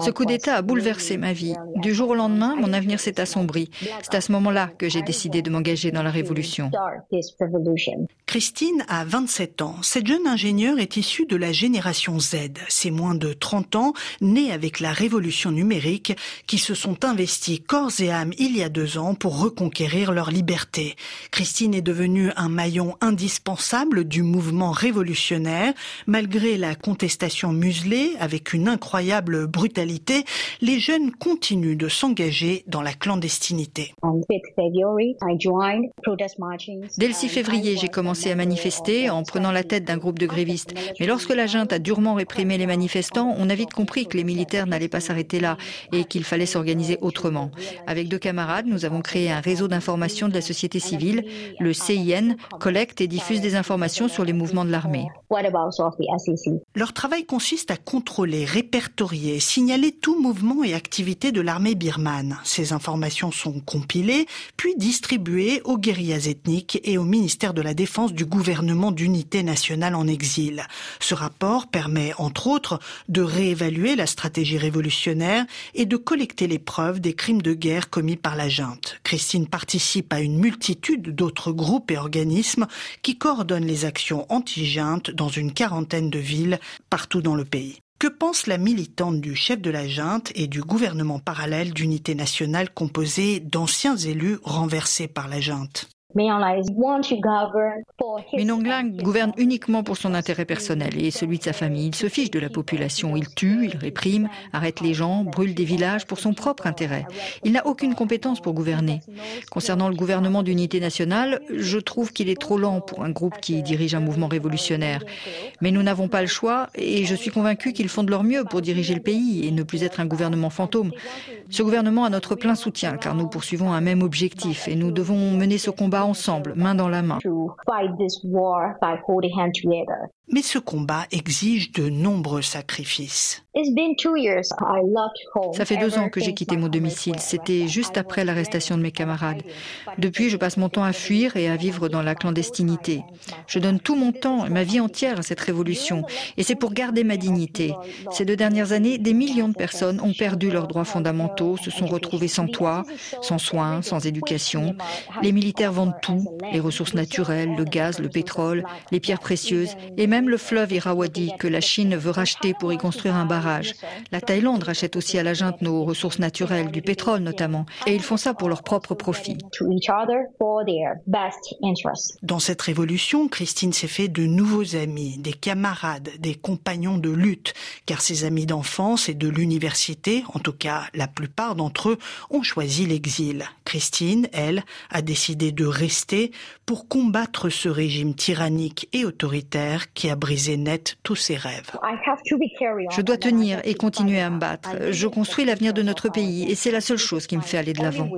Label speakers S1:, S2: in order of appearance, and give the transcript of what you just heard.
S1: Ce coup d'État a bouleversé ma vie. Du jour au lendemain, mon avenir s'est assombri. C'est à ce moment-là que j'ai décidé de m'engager dans la révolution.
S2: Christine a 27 ans. Cette jeune ingénieure est issue de la génération Z. C'est moins de 30 ans, nés avec la révolution numérique, qui se sont investis corps et âme il y a deux ans pour reconquérir leur liberté. Christine est devenue un maillon indispensable du mouvement révolutionnaire. Malgré la contestation muselée, avec une incroyable brutalité, les jeunes continuent de s'engager dans la clandestinité.
S1: Dès le 6 février, j'ai commencé à manifester en prenant la tête d'un groupe de grévistes. Mais lorsque la junte a durement réprimé les manifestants, on a vite compris que les militaires n'allaient pas s'arrêter là et qu'il fallait s'organiser autrement. Avec deux camarades, nous avons créé un réseau d'information de la société civile. Le CIN collecte et diffuse des informations sur les mouvements de l'armée.
S2: Leur travail consiste à contrôler, répertorier, signaler tout mouvement et activité de l'armée birmane. Ces informations sont compilées, puis distribuées aux guérillas ethniques et au ministère de la Défense du gouvernement d'unité nationale en exil. Ce rapport permet, entre autres, de réévaluer la stratégie révolutionnaire et de collecter les preuves des crimes de guerre commis par la junte. Christine participe à une multitude d'autres groupes et organismes qui coordonnent les actions anti-junte dans une quarantaine de villes partout dans le pays. Que pense la militante du chef de la junte et du gouvernement parallèle d'unité nationale composé d'anciens élus renversés par la junte?
S1: Minonglang gouverne uniquement pour son intérêt personnel et celui de sa famille. Il se fiche de la population. Il tue, il réprime, arrête les gens, brûle des villages pour son propre intérêt. Il n'a aucune compétence pour gouverner. Concernant le gouvernement d'unité nationale, je trouve qu'il est trop lent pour un groupe qui dirige un mouvement révolutionnaire. Mais nous n'avons pas le choix et je suis convaincu qu'ils font de leur mieux pour diriger le pays et ne plus être un gouvernement fantôme. Ce gouvernement a notre plein soutien car nous poursuivons un même objectif et nous devons mener ce combat ensemble, main dans la main.
S2: Mais ce combat exige de nombreux sacrifices.
S1: Ça fait deux ans que j'ai quitté mon domicile. C'était juste après l'arrestation de mes camarades. Depuis, je passe mon temps à fuir et à vivre dans la clandestinité. Je donne tout mon temps et ma vie entière à cette révolution. Et c'est pour garder ma dignité. Ces deux dernières années, des millions de personnes ont perdu leurs droits fondamentaux, se sont retrouvées sans toit, sans soins, sans éducation. Les militaires vendent tout, les ressources naturelles, le gaz, le pétrole, les pierres précieuses et même le fleuve Irrawaddy que la Chine veut racheter pour y construire un barrage. La Thaïlande rachète aussi à la junte nos ressources naturelles, du pétrole notamment, et ils font ça pour leur propre profit.
S2: Dans cette révolution, Christine s'est fait de nouveaux amis, des camarades, des compagnons de lutte, car ses amis d'enfance et de l'université, en tout cas la plupart d'entre eux, ont choisi l'exil. Christine, elle, a décidé de rester pour combattre ce régime tyrannique et autoritaire qui a brisé net tous ses rêves.
S1: Je dois tenir et continuer à me battre. Je construis l'avenir de notre pays et c'est la seule chose qui me fait aller de l'avant.